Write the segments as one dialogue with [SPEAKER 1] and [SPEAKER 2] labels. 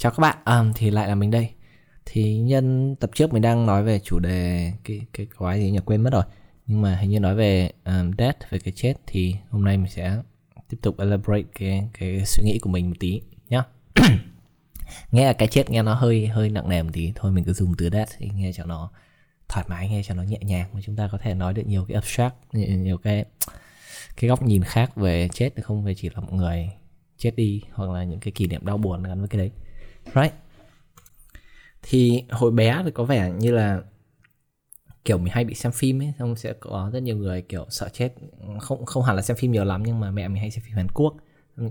[SPEAKER 1] Chào các bạn, à, thì lại là mình đây. Thì nhân tập trước mình đang nói về chủ đề cái cái quái gì nhỉ quên mất rồi. Nhưng mà hình như nói về um, death về cái chết thì hôm nay mình sẽ tiếp tục elaborate cái cái suy nghĩ của mình một tí nhá. nghe là cái chết nghe nó hơi hơi nặng nề một tí thôi mình cứ dùng từ death thì nghe cho nó thoải mái nghe cho nó nhẹ nhàng mà chúng ta có thể nói được nhiều cái abstract nhiều, nhiều cái cái góc nhìn khác về chết không về chỉ là một người chết đi hoặc là những cái kỷ niệm đau buồn gắn với cái đấy right? Thì hồi bé thì có vẻ như là, kiểu, mình hay bị xem phim ấy, xong sẽ có rất nhiều người, kiểu, sợ chết. Không không hẳn là xem phim nhiều lắm, nhưng mà mẹ mình hay xem phim Hàn Quốc.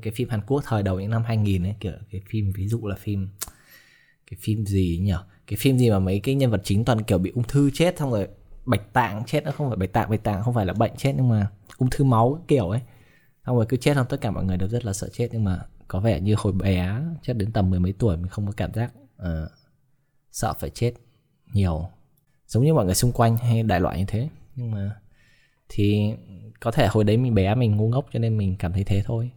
[SPEAKER 1] Cái phim Hàn Quốc thời đầu những năm 2000 ấy, kiểu, cái phim, ví dụ là phim, cái phim gì nhỉ? Cái phim gì mà mấy cái nhân vật chính toàn, kiểu, bị ung thư chết, xong rồi bạch tạng chết. Nó không phải bạch tạng bạch tạng không phải là bệnh chết, nhưng mà ung thư máu kiểu ấy. Xong rồi cứ chết, xong tất cả mọi người đều rất là sợ chết, nhưng mà có vẻ như hồi bé chắc đến tầm mười mấy tuổi mình không có cảm giác uh, sợ phải chết nhiều. Giống như mọi người xung quanh hay đại loại như thế. Nhưng mà thì có thể hồi đấy mình bé mình ngu ngốc cho nên mình cảm thấy thế thôi.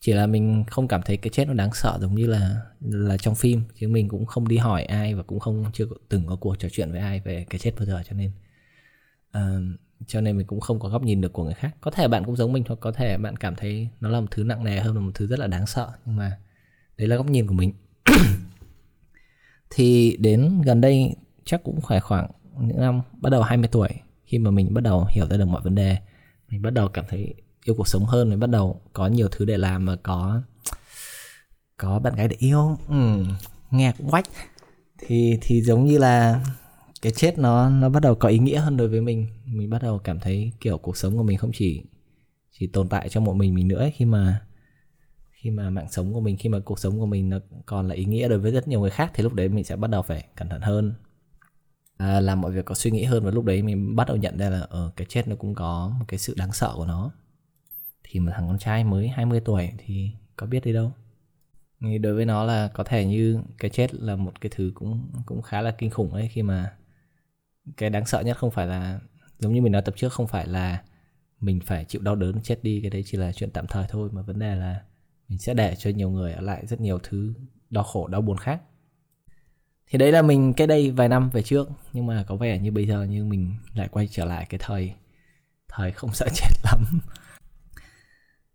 [SPEAKER 1] Chỉ là mình không cảm thấy cái chết nó đáng sợ giống như là là trong phim chứ mình cũng không đi hỏi ai và cũng không chưa từng có cuộc trò chuyện với ai về cái chết bao giờ cho nên uh, cho nên mình cũng không có góc nhìn được của người khác. Có thể bạn cũng giống mình hoặc có thể bạn cảm thấy nó là một thứ nặng nề hơn là một thứ rất là đáng sợ nhưng mà đấy là góc nhìn của mình. Thì đến gần đây chắc cũng phải khoảng những năm bắt đầu 20 tuổi khi mà mình bắt đầu hiểu ra được mọi vấn đề mình bắt đầu cảm thấy yêu cuộc sống hơn mình bắt đầu có nhiều thứ để làm mà có có bạn gái để yêu. Ừ, nghe cũng quách thì thì giống như là cái chết nó nó bắt đầu có ý nghĩa hơn đối với mình. Mình bắt đầu cảm thấy kiểu cuộc sống của mình không chỉ chỉ tồn tại cho một mình mình nữa ấy, khi mà khi mà mạng sống của mình khi mà cuộc sống của mình nó còn là ý nghĩa đối với rất nhiều người khác thì lúc đấy mình sẽ bắt đầu phải cẩn thận hơn. À, làm mọi việc có suy nghĩ hơn và lúc đấy mình bắt đầu nhận ra là ở ờ, cái chết nó cũng có một cái sự đáng sợ của nó. Thì một thằng con trai mới 20 tuổi thì có biết đi đâu? Thì đối với nó là có thể như cái chết là một cái thứ cũng cũng khá là kinh khủng ấy khi mà cái đáng sợ nhất không phải là, giống như mình nói tập trước, không phải là mình phải chịu đau đớn, chết đi, cái đấy chỉ là chuyện tạm thời thôi. Mà vấn đề là mình sẽ để cho nhiều người ở lại rất nhiều thứ đau khổ, đau buồn khác. Thì đấy là mình cái đây vài năm về trước, nhưng mà có vẻ như bây giờ như mình lại quay trở lại cái thời thời không sợ chết lắm.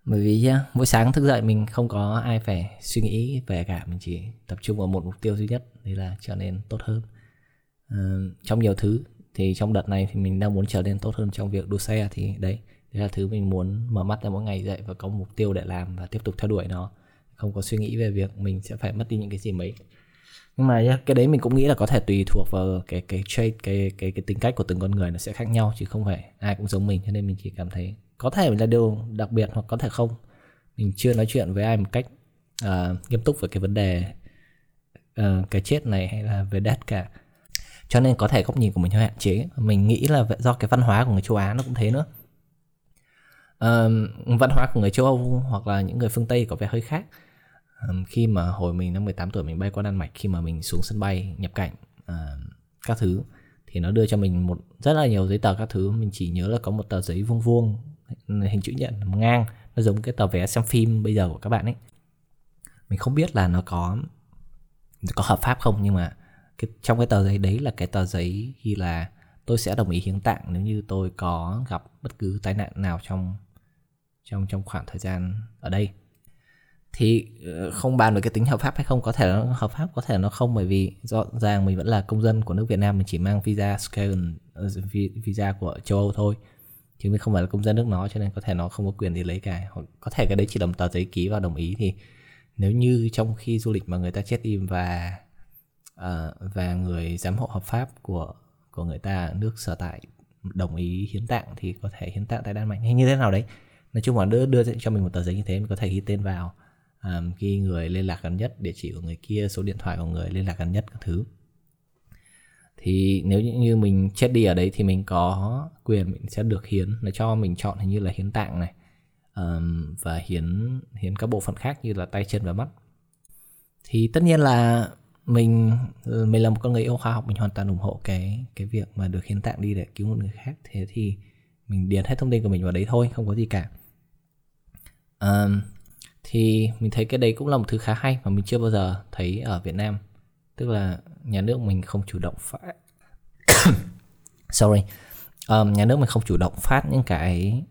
[SPEAKER 1] Bởi vì mỗi sáng thức dậy mình không có ai phải suy nghĩ về cả, mình chỉ tập trung vào một mục tiêu duy nhất, đấy là trở nên tốt hơn uh, trong nhiều thứ thì trong đợt này thì mình đang muốn trở nên tốt hơn trong việc đua xe thì đấy đấy là thứ mình muốn mở mắt ra mỗi ngày dậy và có mục tiêu để làm và tiếp tục theo đuổi nó. Không có suy nghĩ về việc mình sẽ phải mất đi những cái gì mấy. Nhưng mà cái đấy mình cũng nghĩ là có thể tùy thuộc vào cái cái trait cái cái cái tính cách của từng con người nó sẽ khác nhau chứ không phải ai cũng giống mình cho nên mình chỉ cảm thấy có thể là điều đặc biệt hoặc có thể không. Mình chưa nói chuyện với ai một cách uh, nghiêm túc về cái vấn đề uh, cái chết này hay là về death cả cho nên có thể góc nhìn của mình hơi hạn chế. Mình nghĩ là do cái văn hóa của người châu Á nó cũng thế nữa. Uh, văn hóa của người châu Âu hoặc là những người phương Tây có vẻ hơi khác. Um, khi mà hồi mình năm 18 tuổi mình bay qua Đan Mạch khi mà mình xuống sân bay nhập cảnh uh, các thứ thì nó đưa cho mình một rất là nhiều giấy tờ các thứ. Mình chỉ nhớ là có một tờ giấy vuông vuông hình chữ nhật ngang. Nó giống cái tờ vé xem phim bây giờ của các bạn ấy. Mình không biết là nó có có hợp pháp không nhưng mà cái, trong cái tờ giấy đấy là cái tờ giấy ghi là tôi sẽ đồng ý hiến tạng nếu như tôi có gặp bất cứ tai nạn nào trong trong trong khoảng thời gian ở đây. Thì ờ, không bàn về cái tính hợp pháp hay không có thể nó hợp pháp có thể nó không bởi vì rõ ràng mình vẫn là công dân của nước Việt Nam mình chỉ mang visa Schengen ờ, visa của châu Âu thôi chứ mình không phải là công dân nước nó cho nên có thể nó không có quyền đi lấy cả. Hoặc có thể cái đấy chỉ là một tờ giấy ký và đồng ý. Thì nếu như trong khi du lịch mà người ta chết im và uh, và người giám hộ hợp pháp của của người ta nước sở tại đồng ý hiến tạng thì có thể hiến tạng tại Đan Mạch. Hay như thế nào đấy? Nói chung là đưa đưa cho mình một tờ giấy như thế mình có thể ghi tên vào. Um, ghi người liên lạc gần nhất địa chỉ của người kia số điện thoại của người liên lạc gần nhất các thứ. Thì nếu như mình chết đi ở đấy thì mình có quyền mình sẽ được hiến. Nó cho mình chọn hình như là hiến tạng này. Um, và hiến hiến các bộ phận khác như là tay chân và mắt. Thì tất nhiên là mình mình là một con người yêu khoa học mình hoàn toàn ủng hộ cái cái việc mà được hiến tạng đi để cứu một người khác. Thế thì mình điền hết thông tin của mình vào đấy thôi không có gì cả. Um, thì mình thấy cái đấy cũng là một thứ khá hay mà mình chưa bao giờ thấy ở Việt Nam. Tức là nhà nước mình không chủ động phát sorry. Um, nhà nước mình không chủ động phát những cái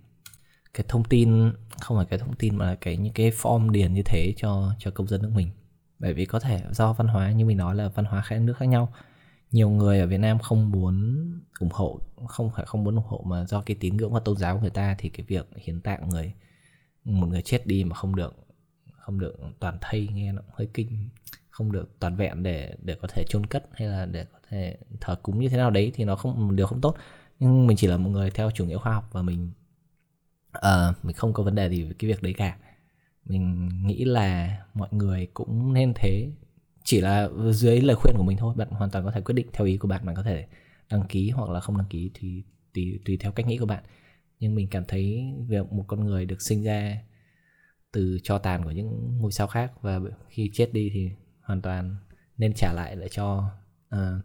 [SPEAKER 1] cái thông tin không phải cái thông tin mà là cái những cái form điền như thế cho cho công dân nước mình bởi vì có thể do văn hóa như mình nói là văn hóa khác nước khác nhau. Nhiều người ở Việt Nam không muốn ủng hộ không phải không muốn ủng hộ mà do cái tín ngưỡng và tôn giáo của người ta thì cái việc hiến tạng người một người chết đi mà không được không được toàn thây nghe nó hơi kinh. Không được toàn vẹn để để có thể chôn cất hay là để có thể thờ cúng như thế nào đấy thì nó không một điều không tốt. Nhưng mình chỉ là một người theo chủ nghĩa khoa học và mình uh, mình không có vấn đề gì với cái việc đấy cả mình nghĩ là mọi người cũng nên thế. Chỉ là dưới lời khuyên của mình thôi bạn hoàn toàn có thể quyết định theo ý của bạn bạn có thể đăng ký hoặc là không đăng ký thì tùy tùy theo cách nghĩ của bạn. Nhưng mình cảm thấy việc một con người được sinh ra từ cho tàn của những ngôi sao khác và khi chết đi thì hoàn toàn nên trả lại lại cho uh,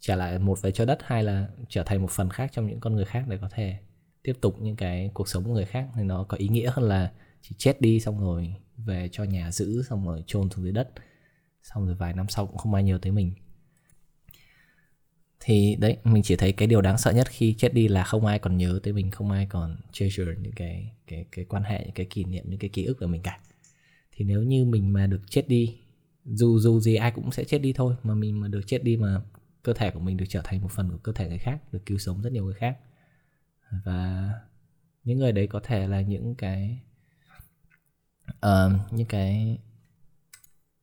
[SPEAKER 1] trả lại một về cho đất hay là trở thành một phần khác trong những con người khác để có thể tiếp tục những cái cuộc sống của người khác thì nó có ý nghĩa hơn là chỉ chết đi xong rồi về cho nhà giữ, xong rồi chôn xuống dưới đất. Xong rồi vài năm sau cũng không ai nhớ tới mình. Thì đấy, mình chỉ thấy cái điều đáng sợ nhất khi chết đi là không ai còn nhớ tới mình, không ai còn treasure những cái cái cái quan hệ những cái kỷ niệm, những cái ký ức của mình cả. Thì nếu như mình mà được chết đi, dù dù gì ai cũng sẽ chết đi thôi, mà mình mà được chết đi mà cơ thể của mình được trở thành một phần của cơ thể người khác, được cứu sống rất nhiều người khác. Và những người đấy có thể là những cái uh, những cái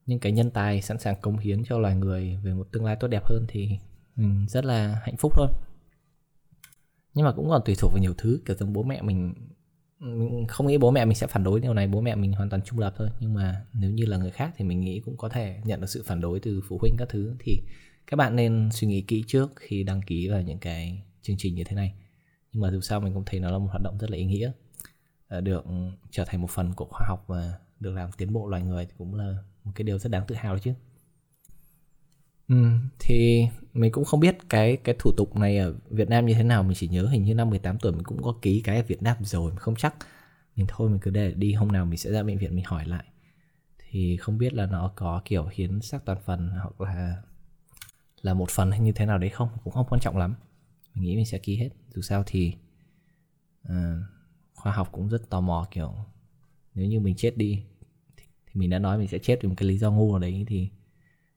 [SPEAKER 1] những cái nhân tài sẵn sàng cống hiến cho loài người về một tương lai tốt đẹp hơn thì mình rất là hạnh phúc thôi. Nhưng mà cũng còn tùy thuộc vào nhiều thứ kiểu giống bố mẹ mình mình không nghĩ bố mẹ mình sẽ phản đối điều này bố mẹ mình hoàn toàn trung lập thôi. Nhưng mà nếu như là người khác thì mình nghĩ cũng có thể nhận được sự phản đối từ phụ huynh các thứ. Thì các bạn nên suy nghĩ kỹ trước khi đăng ký vào những cái chương trình như thế này. Nhưng mà dù sao mình cũng thấy nó là một hoạt động rất là ý nghĩa. Ờ, được trở thành một phần của khoa học và được làm tiến bộ loài người thì cũng là một cái điều rất đáng tự hào đấy chứ. Ừ, thì mình cũng không biết cái cái thủ tục này ở Việt Nam như thế nào. Mình chỉ nhớ hình như năm 18 tuổi mình cũng có ký cái ở Việt Nam rồi không chắc. Mình thôi mình cứ để đi hôm nào mình sẽ ra bệnh viện mình hỏi lại. Thì không biết là nó có kiểu hiến xác toàn phần hoặc là là một phần hay như thế nào đấy không? Cũng không quan trọng lắm. Mình nghĩ mình sẽ ký hết. Dù sao thì khoa học cũng rất tò mò kiểu nếu như mình chết đi thì, thì mình đã nói mình sẽ chết vì một cái lý do ngu nào đấy thì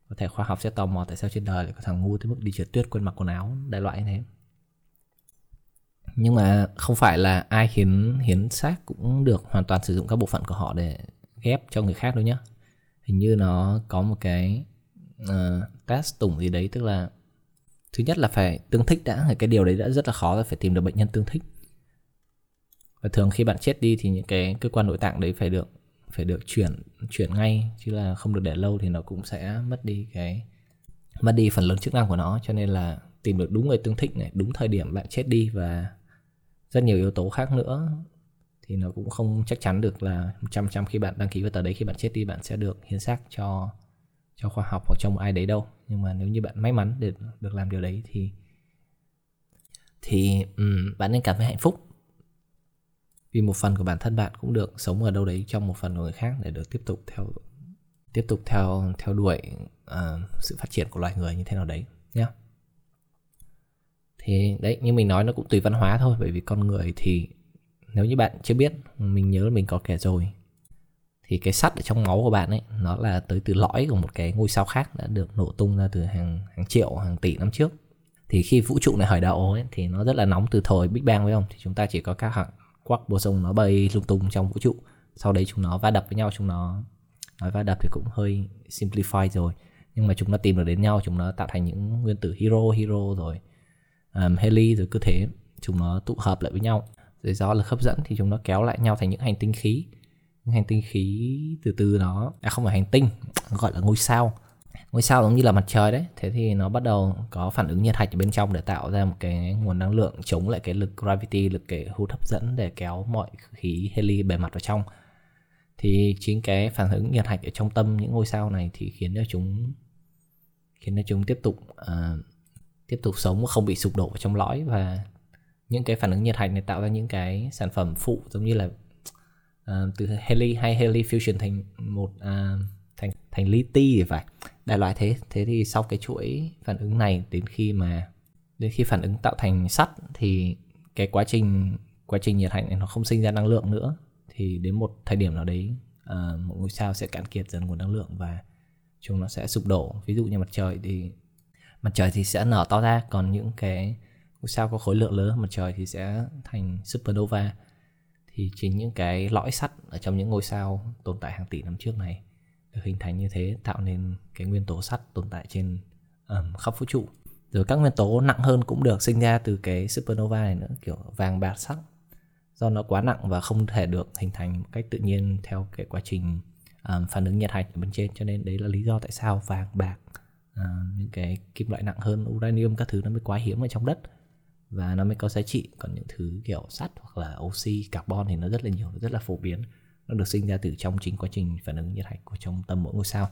[SPEAKER 1] có thể khoa học sẽ tò mò tại sao trên đời lại có thằng ngu tới mức đi trượt tuyết quên mặc quần áo đại loại như thế. Nhưng mà không phải là ai hiến hiến xác cũng được hoàn toàn sử dụng các bộ phận của họ để ghép cho người khác đâu nhá. Hình như nó có một cái uh, test tủng gì đấy tức là thứ nhất là phải tương thích đã cái điều đấy đã rất là khó là phải tìm được bệnh nhân tương thích và thường khi bạn chết đi thì những cái cơ quan nội tạng đấy phải được phải được chuyển chuyển ngay chứ là không được để lâu thì nó cũng sẽ mất đi cái mất đi phần lớn chức năng của nó. Cho nên là tìm được đúng người tương thích này đúng thời điểm bạn chết đi và rất nhiều yếu tố khác nữa thì nó cũng không chắc chắn được là trăm trăm khi bạn đăng ký vào tờ đấy khi bạn chết đi bạn sẽ được hiến xác cho cho khoa học hoặc cho một ai đấy đâu. Nhưng mà nếu như bạn may mắn để được làm điều đấy thì thì um, bạn nên cảm thấy hạnh phúc vì một phần của bản thân bạn cũng được sống ở đâu đấy trong một phần của người khác để được tiếp tục theo tiếp tục theo theo đuổi uh, sự phát triển của loài người như thế nào đấy nhé thì đấy như mình nói nó cũng tùy văn hóa thôi bởi vì con người thì nếu như bạn chưa biết mình nhớ là mình có kể rồi thì cái sắt ở trong máu của bạn ấy nó là tới từ lõi của một cái ngôi sao khác đã được nổ tung ra từ hàng hàng triệu hàng tỷ năm trước. Thì khi vũ trụ này khởi đầu ấy thì nó rất là nóng từ thời Big Bang phải không? Thì chúng ta chỉ có các hạt quắc bổ sung nó bay lung tung trong vũ trụ. Sau đấy chúng nó va đập với nhau chúng nó nói va đập thì cũng hơi simplify rồi. Nhưng mà chúng nó tìm được đến nhau chúng nó tạo thành những nguyên tử hero hero rồi um, heli rồi cứ thế. Chúng nó tụ hợp lại với nhau. Rồi do lực hấp dẫn thì chúng nó kéo lại nhau thành những hành tinh khí. Những hành tinh khí từ từ nó à không phải hành tinh gọi là ngôi sao ngôi sao giống như là mặt trời đấy. Thế thì nó bắt đầu có phản ứng nhiệt hạch ở bên trong để tạo ra một cái nguồn năng lượng chống lại cái lực gravity lực cái hút hấp dẫn để kéo mọi khí heli bề mặt vào trong. Thì chính cái phản ứng nhiệt hạch ở trong tâm những ngôi sao này thì khiến cho chúng khiến cho chúng tiếp tục uh, tiếp tục sống không bị sụp đổ vào trong lõi. Và những cái phản ứng nhiệt hạch này tạo ra những cái sản phẩm phụ giống như là uh, từ heli hay heli fusion thành một uh, thành thành li ti thì phải đại loại thế. Thế thì sau cái chuỗi phản ứng này đến khi mà đến khi phản ứng tạo thành sắt thì cái quá trình quá trình nhiệt hạch này nó không sinh ra năng lượng nữa. Thì đến một thời điểm nào đấy uh, một ngôi sao sẽ cạn kiệt dần nguồn năng lượng và chúng nó sẽ sụp đổ. Ví dụ như mặt trời thì mặt trời thì sẽ nở to ra còn những cái ngôi sao có khối lượng lớn mặt trời thì sẽ thành supernova. Thì chính những cái lõi sắt ở trong những ngôi sao tồn tại hàng tỷ năm trước này được hình thành như thế tạo nên cái nguyên tố sắt tồn tại trên um, khắp vũ trụ. Rồi các nguyên tố nặng hơn cũng được sinh ra từ cái supernova này nữa kiểu vàng bạc sắt do nó quá nặng và không thể được hình thành một cách tự nhiên theo cái quá trình um, phản ứng nhiệt hạch ở bên trên. Cho nên đấy là lý do tại sao vàng bạc uh, những cái kim loại nặng hơn uranium các thứ nó mới quá hiếm ở trong đất. Và nó mới có giá trị. Còn những thứ kiểu sắt hoặc là oxy carbon thì nó rất là nhiều nó rất là phổ biến nó được sinh ra từ trong chính quá trình phản ứng nhiệt hạch của trong tâm mỗi ngôi sao.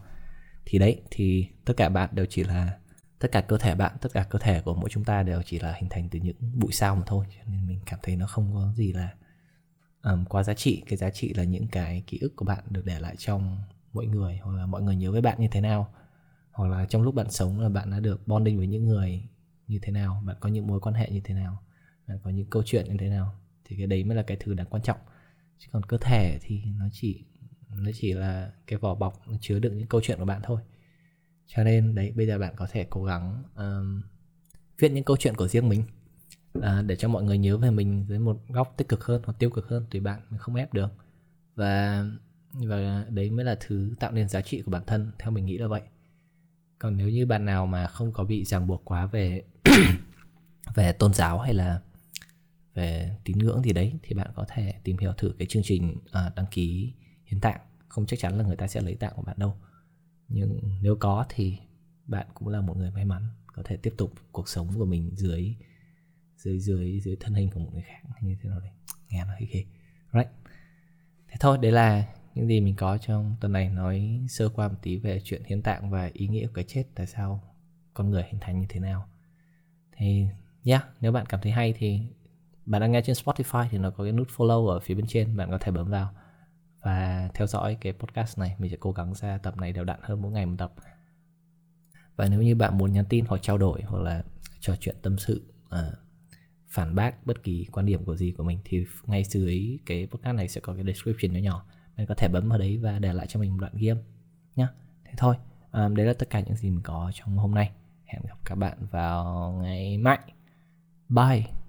[SPEAKER 1] Thì đấy thì tất cả bạn đều chỉ là tất cả cơ thể bạn tất cả cơ thể của mỗi chúng ta đều chỉ là hình thành từ những bụi sao mà thôi. Cho nên mình cảm thấy nó không có gì là um, quá giá trị. Cái giá trị là những cái ký ức của bạn được để lại trong mỗi người hoặc là mọi người nhớ với bạn như thế nào. Hoặc là trong lúc bạn sống là bạn đã được bonding với những người như thế nào bạn có những mối quan hệ như thế nào bạn có những câu chuyện như thế nào. Thì cái đấy mới là cái thứ đáng quan trọng chứ còn cơ thể thì nó chỉ nó chỉ là cái vỏ bọc nó chứa đựng những câu chuyện của bạn thôi. Cho nên đấy bây giờ bạn có thể cố gắng um, viết những câu chuyện của riêng mình uh, để cho mọi người nhớ về mình dưới một góc tích cực hơn hoặc tiêu cực hơn tùy bạn mình không ép được. Và và đấy mới là thứ tạo nên giá trị của bản thân theo mình nghĩ là vậy. Còn nếu như bạn nào mà không có bị ràng buộc quá về về tôn giáo hay là về tín ngưỡng gì đấy thì bạn có thể tìm hiểu thử cái chương trình à, đăng ký hiến tạng. Không chắc chắn là người ta sẽ lấy tạng của bạn đâu. Nhưng nếu có thì bạn cũng là một người may mắn có thể tiếp tục cuộc sống của mình dưới dưới dưới dưới thân hình của một người khác như thế nào đấy. Nghe nó hơi ghê right. Thế thôi đấy là những gì mình có trong tuần này nói sơ qua một tí về chuyện hiến tạng và ý nghĩa của cái chết tại sao con người hình thành như thế nào. Thì yeah nếu bạn cảm thấy hay thì bạn đang nghe trên Spotify thì nó có cái nút follow ở phía bên trên bạn có thể bấm vào và theo dõi cái podcast này. Mình sẽ cố gắng ra tập này đều đặn hơn mỗi ngày một tập. Và nếu như bạn muốn nhắn tin hoặc trao đổi hoặc là trò chuyện tâm sự à, phản bác bất kỳ quan điểm của gì của mình thì ngay dưới cái podcast này sẽ có cái description nhỏ nhỏ. Bạn có thể bấm vào đấy và để lại cho mình một đoạn game nhá. Thế thôi. À, đấy là tất cả những gì mình có trong hôm nay. Hẹn gặp các bạn vào ngày mai. Bye.